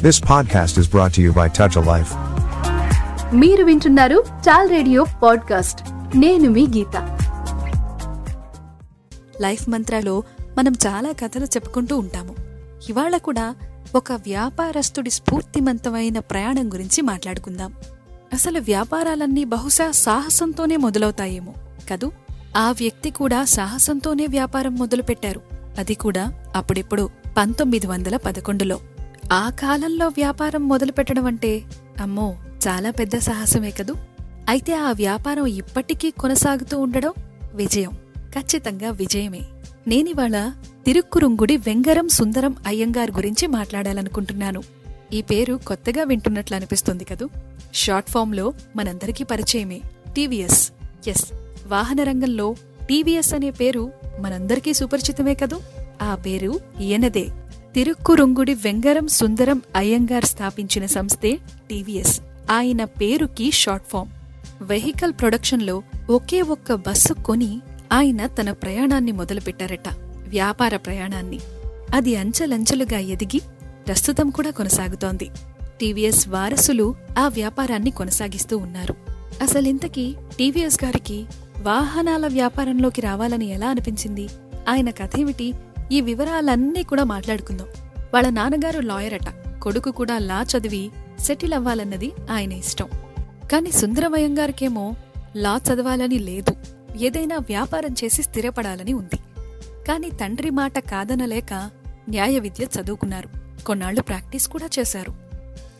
This podcast is brought to you by Touch a Life. మీరు వింటున్నారు చాల్ radio podcast నేను మీ గీత. Life మంత్రాలో మనం చాలా కథలు చెప్పుకుంటూ ఉంటాము. ఇవాళ కూడా ఒక వ్యాపారస్తుడి స్ఫూర్తిమంతమైన ప్రయాణం గురించి మాట్లాడుకుందాం. అసలు వ్యాపారాలన్నీ బహుశా సాహసంతోనే మొదలవుతాయేమో కదూ? ఆ వ్యక్తి కూడా సాహసంతోనే వ్యాపారం మొదలుపెట్టారు. అది కూడా అప్పుడెప్పుడు పంతొమ్మిది వందల పదకొండులో. ఆ కాలంలో వ్యాపారం మొదలుపెట్టడం అంటే అమ్మో చాలా పెద్ద సాహసమే కదూ? అయితే ఆ వ్యాపారం ఇప్పటికీ కొనసాగుతూ ఉండడం విజయం. ఖచ్చితంగా విజయమే. నేనివాళ తిరుక్కురుంగుడి వెంగరం సుందరం అయ్యంగార్ గురించి మాట్లాడాలనుకుంటున్నాను. ఈ పేరు కొత్తగా వింటున్నట్లు అనిపిస్తుంది కదూ? షార్ట్ ఫామ్లో మనందరికీ పరిచయమే. టీవీఎస్. ఎస్. వాహన రంగంలో టీవీఎస్ అనే పేరు మనందరికీ సుపరిచితమే కదూ? ఆ పేరు ఈయనదే. తిరుక్కురుంగుడి వెంగరం సుందరం అయ్యంగార్ స్థాపించిన సంస్థే టీవీఎస్. ఆయన పేరుకి షార్ట్ ఫామ్. వెహికల్ ప్రొడక్షన్లో ఒకే ఒక్క బస్సు కొని ఆయన తన ప్రయాణాన్ని మొదలుపెట్టారట. వ్యాపార ప్రయాణాన్ని. అది అంచెలంచెలుగా ఎదిగి ప్రస్తుతం కూడా కొనసాగుతోంది. టీవీఎస్ వారసులు ఆ వ్యాపారాన్ని కొనసాగిస్తూ ఉన్నారు. అసలింతకీ టీవీఎస్ గారికి వాహనాల వ్యాపారంలోకి రావాలని ఎలా అనిపించింది? ఆయన కథేమిటి? ఈ వివరాలన్నీ కూడా మాట్లాడుకుందాం. వాళ్ళ నాన్నగారు లాయర్ అట. కొడుకు కూడా లా చదివి సెటిల్ అవ్వాలన్నది ఆయన ఇష్టం. కాని సుందరమయం గారికేమో లా చదవాలని లేదు. ఏదైనా వ్యాపారం చేసి స్థిరపడాలని ఉంది. కాని తండ్రి మాట కాదనలేక న్యాయ విద్య చదువుకున్నారు. కొన్నాళ్ళు ప్రాక్టీస్ కూడా చేశారు.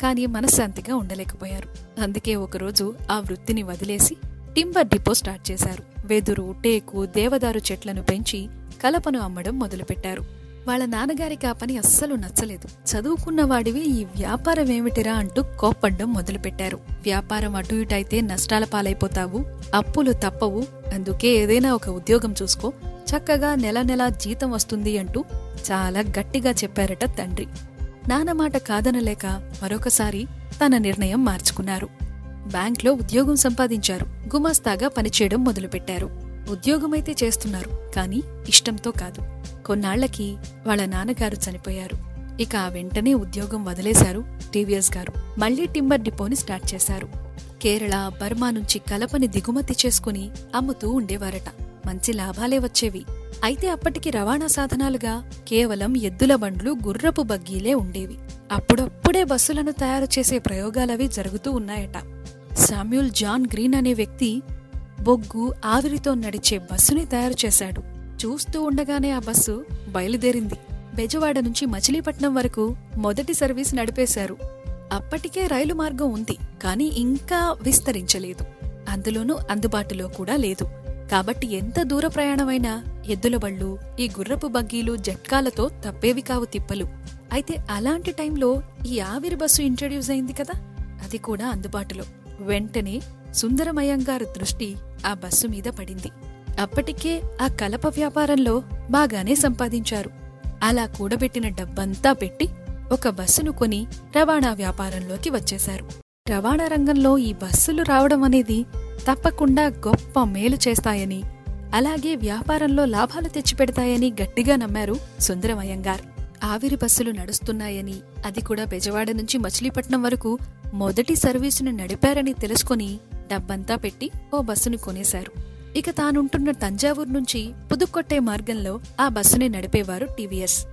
కాని మనశ్శాంతిగా ఉండలేకపోయారు. అందుకే ఒకరోజు ఆ వృత్తిని వదిలేసి టింబర్ డిపో స్టార్ట్ చేశారు. వెదురు టేకు దేవదారు చెట్లను పెంచి కలపను అమ్మడం మొదలుపెట్టారు. వాళ్ళ నాన్నగారికి ఆ పని అస్సలు నచ్చలేదు. చదువుకున్న వాడివి ఈ వ్యాపారం ఏమిటిరా అంటూ కోప్పడ్డం మొదలుపెట్టారు. వ్యాపారం అటు ఇటైతే నష్టాల పాలైపోతావు అప్పులు తప్పవు అందుకే ఏదైనా ఒక ఉద్యోగం చూసుకో చక్కగా నెల నెలా జీతం వస్తుంది అంటూ చాలా గట్టిగా చెప్పారట తండ్రి. నానమాట కాదనలేక మరొకసారి తన నిర్ణయం మార్చుకున్నారు. బ్యాంక్లో ఉద్యోగం సంపాదించారు గుమాస్తాగా పనిచేయడం మొదలుపెట్టారు. ఉద్యోగమైతే చేస్తున్నారు కానీ ఇష్టంతో కాదు. కొన్నాళ్ళకి వాళ్ళ నాన్నగారు చనిపోయారు. ఇక ఆ వెంటనే ఉద్యోగం వదిలేశారు టీవీఎస్ గారు. మళ్ళీ టింబర్ డిపోని స్టార్ట్ చేశారు. కేరళ బర్మా నుంచి కలపని దిగుమతి చేసుకుని అమ్ముతూ ఉండేవారట. మంచి లాభాలే వచ్చేవి. అయితే అప్పటికి రవాణా సాధనాలుగా కేవలం ఎద్దుల బండ్లు గుర్రపు బగ్గీలే ఉండేవి. అప్పుడప్పుడే బస్సులను తయారు చేసే ప్రయోగాలవి జరుగుతూ ఉన్నాయట. శామ్యూల్ జాన్ గ్రీన్ అనే వ్యక్తి బొగ్గు ఆవిరితో నడిచే బస్సుని తయారు చేశాడు. చూస్తూ ఉండగానే ఆ బస్సు బయలుదేరింది. బెజవాడ నుంచి మచిలీపట్నం వరకు మొదటి సర్వీస్ నడిపేశారు. అప్పటికే రైలు మార్గం ఉంది కానీ ఇంకా విస్తరించలేదు. అందులోనూ అందుబాటులో కూడా లేదు. కాబట్టి ఎంత దూర ప్రయాణమైనా ఎద్దుల బళ్ళు ఈ గుర్రపు బగ్గీలు జట్కాలతో తప్పేవి కావు తిప్పలు. అయితే అలాంటి టైంలో ఈ ఆవిరి బస్సు ఇంట్రడ్యూస్ అయింది కదా? అది కూడా అందుబాటులో. వెంటనే సుందరమయ్యంగారు దృష్టి ఆ బస్సు మీద పడింది. అప్పటికే ఆ కలప వ్యాపారంలో బాగానే సంపాదించారు. అలా కూడబెట్టిన డబ్బంతా పెట్టి ఒక బస్సును కొని రవాణా వ్యాపారంలోకి వచ్చేశారు. రవాణా రంగంలో ఈ బస్సులు రావడం అనేది తప్పకుండా గొప్ప మేలు చేస్తాయని అలాగే వ్యాపారంలో లాభాలు తెచ్చిపెడతాయని గట్టిగా నమ్మారు సుందరమయ్యంగార్ ఆవిరి బస్సులు నడుస్తున్నాయని అది కూడా బెజవాడ నుంచి మచిలీపట్నం వరకు మొదటి సర్వీసును నడిపారని తెలుసుకుని డబ్బంతా పెట్టి ఓ బస్సును కొనేశారు. ఇక తానుంటున్న తంజావూరు నుంచి పుదుక్కొట్టే మార్గంలో ఆ బస్సుని నడిపేవారు టీవీఎస్.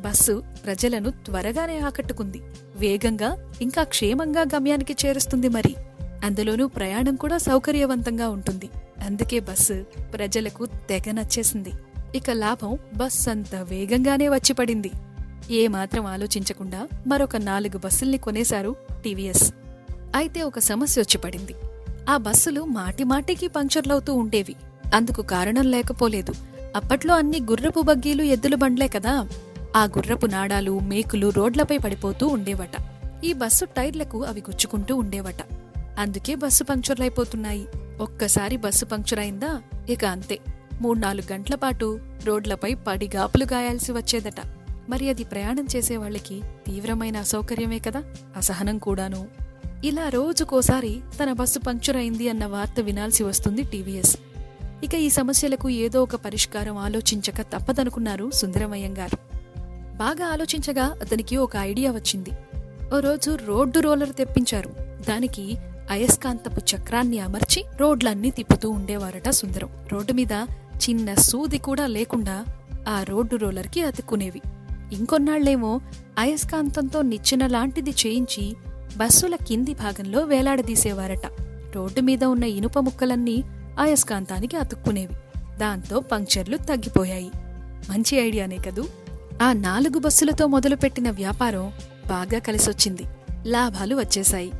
బస్సు ప్రజలను త్వరగానే ఆకట్టుకుంది. వేగంగా ఇంకా క్షేమంగా గమ్యానికి చేరుస్తుంది మరి. అందులోనూ ప్రయాణం కూడా సౌకర్యవంతంగా ఉంటుంది. అందుకే బస్సు ప్రజలకు తెగ నచ్చేసింది. ఇక లాభం బస్ అంత వేగంగానే వచ్చి పడింది. ఏమాత్రం ఆలోచించకుండా మరొక నాలుగు బస్సుల్ని కొనేశారు టీవీఎస్. అయితే ఒక సమస్య వచ్చి పడింది. ఆ బస్సులు మాటిమాటికి పంక్చర్లవుతూ ఉండేవి. అందుకు కారణం లేకపోలేదు. అప్పట్లో అన్ని గుర్రపు బగ్గీలు ఎద్దుల బండ్లే కదా. ఆ గుర్రపు నాడాలు మేకులు రోడ్లపై పడిపోతూ ఉండేవట. ఈ బస్సు టైర్లకు అవి గుచ్చుకుంటూ ఉండేవట. అందుకే బస్సు పంక్చర్లైపోతున్నాయి ఒక్కసారి బస్సు పంక్చర్ అయిందా? ఇక అంతే. మూడు నాలుగు గంటల పాటు రోడ్లపై పడి గాపులు గాయాల్సి వచ్చేదట. మరి అది ప్రయాణం చేసేవాళ్ళకి తీవ్రమైన అసౌకర్యమే కదా. అసహనం కూడాను. ఇలా రోజుకోసారి తన బస్సు పంక్చర్ అయింది అన్న వార్త వినాల్సి వస్తుంది టీవీఎస్. ఇక ఈ సమస్యలకు ఏదో ఒక పరిష్కారం ఆలోచించక తప్పదనుకున్నారు సుందరమయ్యం గారు. బాగా ఆలోచించగా అతనికి ఒక ఐడియా వచ్చింది. ఓ రోజు రోడ్డు రోలర్ తెప్పించారు. దానికి అయస్కాంతపు చక్రాన్ని అమర్చి రోడ్లన్నీ తిప్పుతూ ఉండేవారట సుందరం. రోడ్డు మీద చిన్న సూది కూడా లేకుండా ఆ రోడ్డు రోలర్కి అతుక్కునేవి. ఇంకొన్నాళ్ళేమో అయస్కాంతంతో నిచ్చెన లాంటిది చేయించి బస్సుల కింది భాగంలో వేలాడదీసేవారట. రోడ్డు మీద ఉన్న ఇనుప ముక్కలన్నీ అయస్కాంతానికి అతుక్కునేవి. దాంతో పంక్చర్లు తగ్గిపోయాయి. మంచి ఐడియానే కదూ? ఆ నాలుగు బస్సులతో మొదలుపెట్టిన వ్యాపారం బాగా కలిసొచ్చింది. లాభాలు వచ్చేశాయి.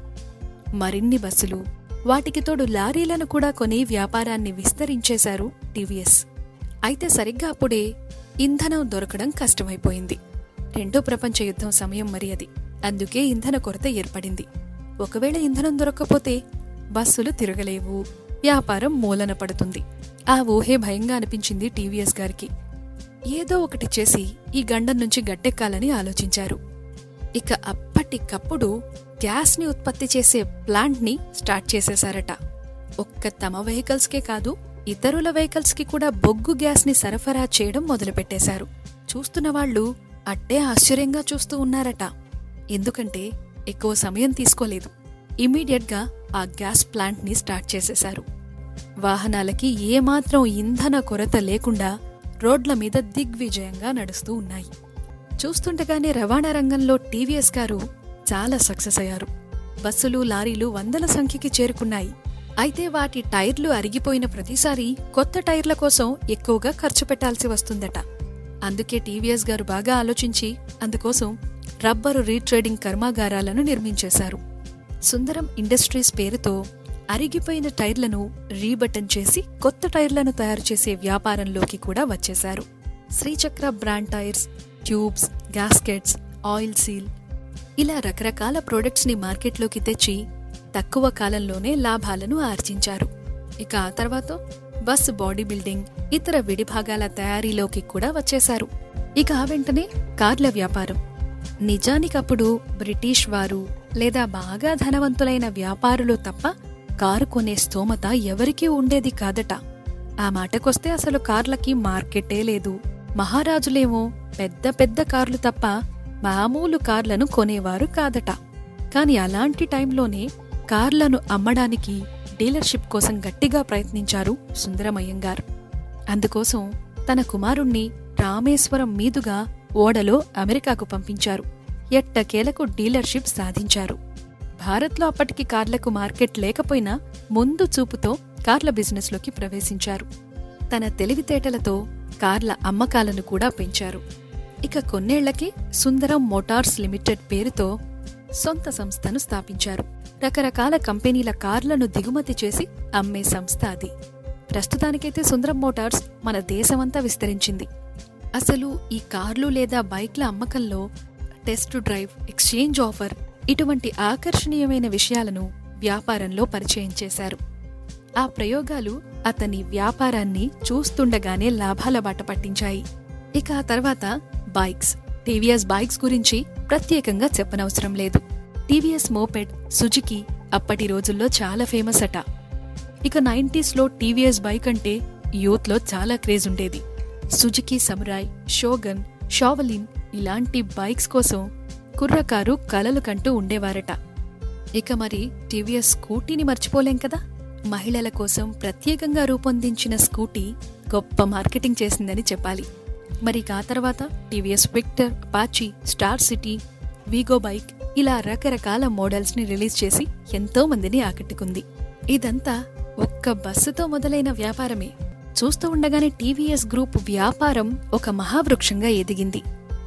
మరిన్ని బస్సులు వాటికి తోడు లారీలను కూడా కొని వ్యాపారాన్ని విస్తరించేశారు టీవీఎస్. అయితే సరిగ్గా అప్పుడే ఇంధనం దొరకడం కష్టమైపోయింది. రెండో ప్రపంచ యుద్ధం సమయం మరి అది. అందుకే ఇంధన కొరత ఏర్పడింది. ఒకవేళ ఇంధనం దొరక్కపోతే బస్సులు తిరగలేవు. వ్యాపారం మూలన పడుతుంది. ఆ ఊహే భయంగా అనిపించింది టీవీఎస్ గారికి. ఏదో ఒకటి చేసి ఈ గండం నుంచి గట్టెక్కాలని ఆలోచించారు. ఇక అప్పటికప్పుడు గ్యాస్ని ఉత్పత్తి చేసే ప్లాంట్ని స్టార్ట్ చేసేశారట. ఒక్క తమ వెహికల్స్కే కాదు ఇతరుల వెహికల్స్కి కూడా బొగ్గు గ్యాస్ని సరఫరా చేయడం మొదలుపెట్టేశారు. చూస్తున్న వాళ్ళు అట్టే ఆశ్చర్యంగా చూస్తూ ఉన్నారట. ఎందుకంటే ఎక్కువ సమయం తీసుకోలేదు. ఇమీడియట్గా ఆ గ్యాస్ ప్లాంట్ని స్టార్ట్ చేసేశారు. వాహనాలకి ఏమాత్రం ఇంధన కొరత లేకుండా రోడ్ల మీద దిగ్విజయంగా నడుస్తూ ఉన్నాయి. చూస్తుండగానే రవాణా రంగంలో టీవీఎస్ గారు చాలా సక్సెస్ అయ్యారు. బస్సులు లారీలు వందల సంఖ్యకి చేరుకున్నాయి. అయితే వాటి టైర్లు అరిగిపోయిన ప్రతిసారి కొత్త టైర్ల కోసం ఎక్కువగా ఖర్చు పెట్టాల్సి వస్తుందట. అందుకే టీవీఎస్ గారు బాగా ఆలోచించి అందుకోసం రబ్బరు రీట్రేడింగ్ కర్మాగారాలను నిర్మించేశారు. సుందరం ఇండస్ట్రీస్ పేరుతో అరిగిపోయిన టైర్లను రీబటన్ చేసి కొత్త టైర్లను తయారు చేసే వ్యాపారంలోకి కూడా వచ్చేశారు. Srichakra brand tyres tubes gaskets oil seal ఇలా రకరకాల ప్రొడక్ట్స్ని మార్కెట్లోకి తెచ్చి తక్కువ కాలంలోనే లాభాలను ఆర్జించారు. ఇక ఆ తర్వాత బస్ బాడీ బిల్డింగ్ ఇతర విడిభాగాల తయారీలోకి కూడా వచ్చేశారు. ఇక ఆ వెంటనే కార్ల వ్యాపారం. నిజానికప్పుడు బ్రిటిష్ వారు లేదా బాగా ధనవంతులైన వ్యాపారులు తప్ప కారు కొనే స్తోమత ఎవరికీ ఉండేది కాదట. ఆ మాటకొస్తే అసలు కార్లకి మార్కెటే లేదు. మహారాజులేమో పెద్ద పెద్ద కార్లు తప్ప మామూలు కార్లను కొనేవారు కాదట. కాని అలాంటి టైంలోనే కార్లను అమ్మడానికి డీలర్షిప్ కోసం గట్టిగా ప్రయత్నించారు సుందరమయ్యంగార్. అందుకోసం తన కుమారుణ్ణి రామేశ్వరం మీదుగా ఓడలో అమెరికాకు పంపించారు. ఎట్టకేలకు డీలర్షిప్ సాధించారు. భారత్లో అప్పటికి కార్లకు మార్కెట్ లేకపోయినా ముందు చూపుతో కార్ల బిజినెస్లోకి ప్రవేశించారు. తన తెలివితేటలతో కార్ల అమ్మకాలను కూడా పెంచారు. ఇక కొన్నేళ్ళకి సుందరం మోటార్స్ లిమిటెడ్ పేరుతో సొంత సంస్థను స్థాపించారు. రకరకాల కంపెనీల కార్లను దిగుమతి చేసి అమ్మే సంస్థ అది. ప్రస్తుతానికైతే సుందరం మోటార్స్ మన దేశమంతా విస్తరించింది. అసలు ఈ కార్లు లేదా బైక్ల అమ్మకంలో టెస్ట్ డ్రైవ్ ఎక్స్చేంజ్ ఆఫర్ ఇటువంటి ఆకర్షణీయమైన విషయాలను వ్యాపారంలో పరిచయం చేశారు. ఆ ప్రయోగాలు అతని వ్యాపారాన్ని చూస్తుండగానే లాభాల బాట పట్టించాయి. ఇక ఆ తర్వాత బైక్స్ టీవీఎస్ బైక్స్ గురించి ప్రత్యేకంగా చెప్పనవసరం లేదు. టీవీఎస్ మోపెడ్ సుజుకి అప్పటి రోజుల్లో చాలా ఫేమస్ అట. ఇక నైంటీస్లో టీవీఎస్ బైక్ అంటే యూత్లో చాలా క్రేజ్ ఉండేది. సుజుకి సమురాయ్ షోగన్ షావలిన్ ఇలాంటి బైక్స్ కోసం కుర్రకారు కలలు కంటూ ఉండేవారట. ఇక మరి టీవీఎస్ స్కూటీని మర్చిపోలేం కదా? మహిళల కోసం ప్రత్యేకంగా రూపొందించిన స్కూటీ గొప్ప మార్కెటింగ్ చేసిందని చెప్పాలి. మరి ఆ తర్వాత టీవీఎస్ విక్టర్ పాచి స్టార్ సిటీ వీగో బైక్ ఇలా రకరకాల మోడల్స్ని రిలీజ్ చేసి ఎంతో మందిని ఆకట్టుకుంది. ఇదంతా ఒక్క బస్సుతో మొదలైన వ్యాపారమే. చూస్తూ ఉండగానే టీవీఎస్ గ్రూప్ వ్యాపారం ఒక మహావృక్షంగా ఎదిగింది.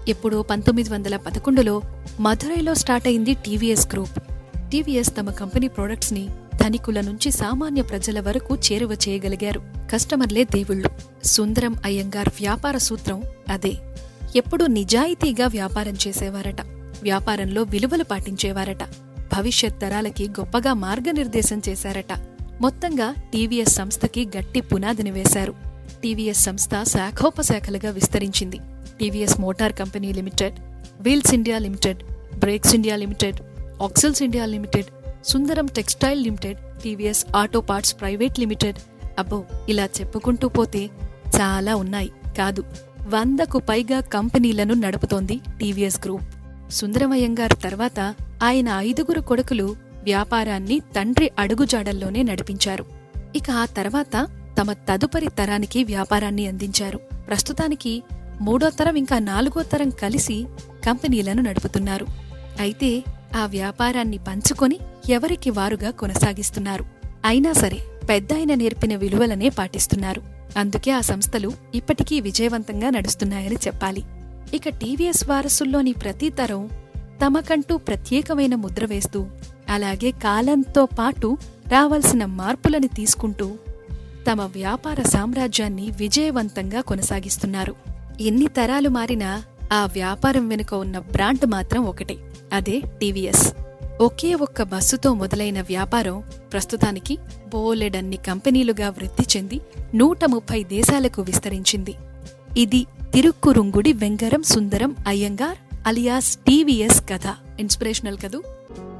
ఎప్పుడో పంతొమ్మిది వందల పదకొండులో మధురైలో స్టార్ట్ అయింది టీవీఎస్ గ్రూప్. టీవీఎస్ తమ కంపెనీ ప్రొడక్ట్స్ని ధనికుల నుంచి సామాన్య ప్రజల వరకు చేరువ చేయగలిగారు కస్టమర్లే దేవుళ్ళు. సుందరం అయ్యంగార్ వ్యాపార సూత్రం అదే. ఎప్పుడూ నిజాయితీగా వ్యాపారం చేసేవారట. వ్యాపారంలో విలువలు పాటించేవారట. భవిష్యత్ తరాలకి గొప్పగా మార్గనిర్దేశం చేశారట. మొత్తంగా టీవీఎస్ సంస్థకి గట్టి పునాదిని వేశారు. టీవీఎస్ సంస్థ శాఖోపశాఖలుగా విస్తరించింది. TVS motor company limited wheels India limited brakes India limited axles India limited Sundaram textile limited TVS auto parts private limited అబ్బో ఇలా చెప్పుకుంటూ పోతే చాలా ఉన్నాయి. కాదు వందకు పైగా కంపెనీలను నడుపుతోంది టీవీఎస్ గ్రూప్. సుందరమయ్యంగారు తర్వాత ఆయన ఐదుగురు కొడుకులు వ్యాపారాన్ని తండ్రి అడుగుజాడల్లోనే నడిపించారు. ఇక ఆ తర్వాత తమ తదుపరి తరానికి వ్యాపారాన్ని అందించారు. ప్రస్తుతానికి మూడో తరం ఇంకా నాలుగో తరం కలిసి కంపెనీలను నడుపుతున్నారు. అయితే ఆ వ్యాపారాన్ని పంచుకొని ఎవరికి వారుగా కొనసాగిస్తున్నారు? అయినా సరే పెద్దాయన నేర్పిన విలువలనే పాటిస్తున్నారు. అందుకే ఆ సంస్థలు ఇప్పటికీ విజయవంతంగా నడుస్తున్నాయని చెప్పాలి. ఇక టీవీఎస్ వారసుల్లోని ప్రతి తరం తమకంటూ ప్రత్యేకమైన ముద్ర వేస్తూ అలాగే కాలంతో పాటు రావాల్సిన మార్పులని తీసుకుంటూ తమ వ్యాపార సామ్రాజ్యాన్ని విజయవంతంగా కొనసాగిస్తున్నారు. ఎన్ని తరాలు మారినా ఆ వ్యాపారం వెనుక ఉన్న బ్రాండ్ మాత్రం ఒకటే అదే టీవీఎస్. ఒకే ఒక్క బస్సుతో మొదలైన వ్యాపారం ప్రస్తుతానికి బోలెడన్ని కంపెనీలుగా వృద్ధి చెంది నూట ముప్పై దేశాలకు విస్తరించింది. ఇది తిరుక్కురుంగుడి వెంగరం సుందరం అయ్యంగార్ అలియాస్ టీవీఎస్ కథ. ఇన్స్పిరేషనల్ కదూ?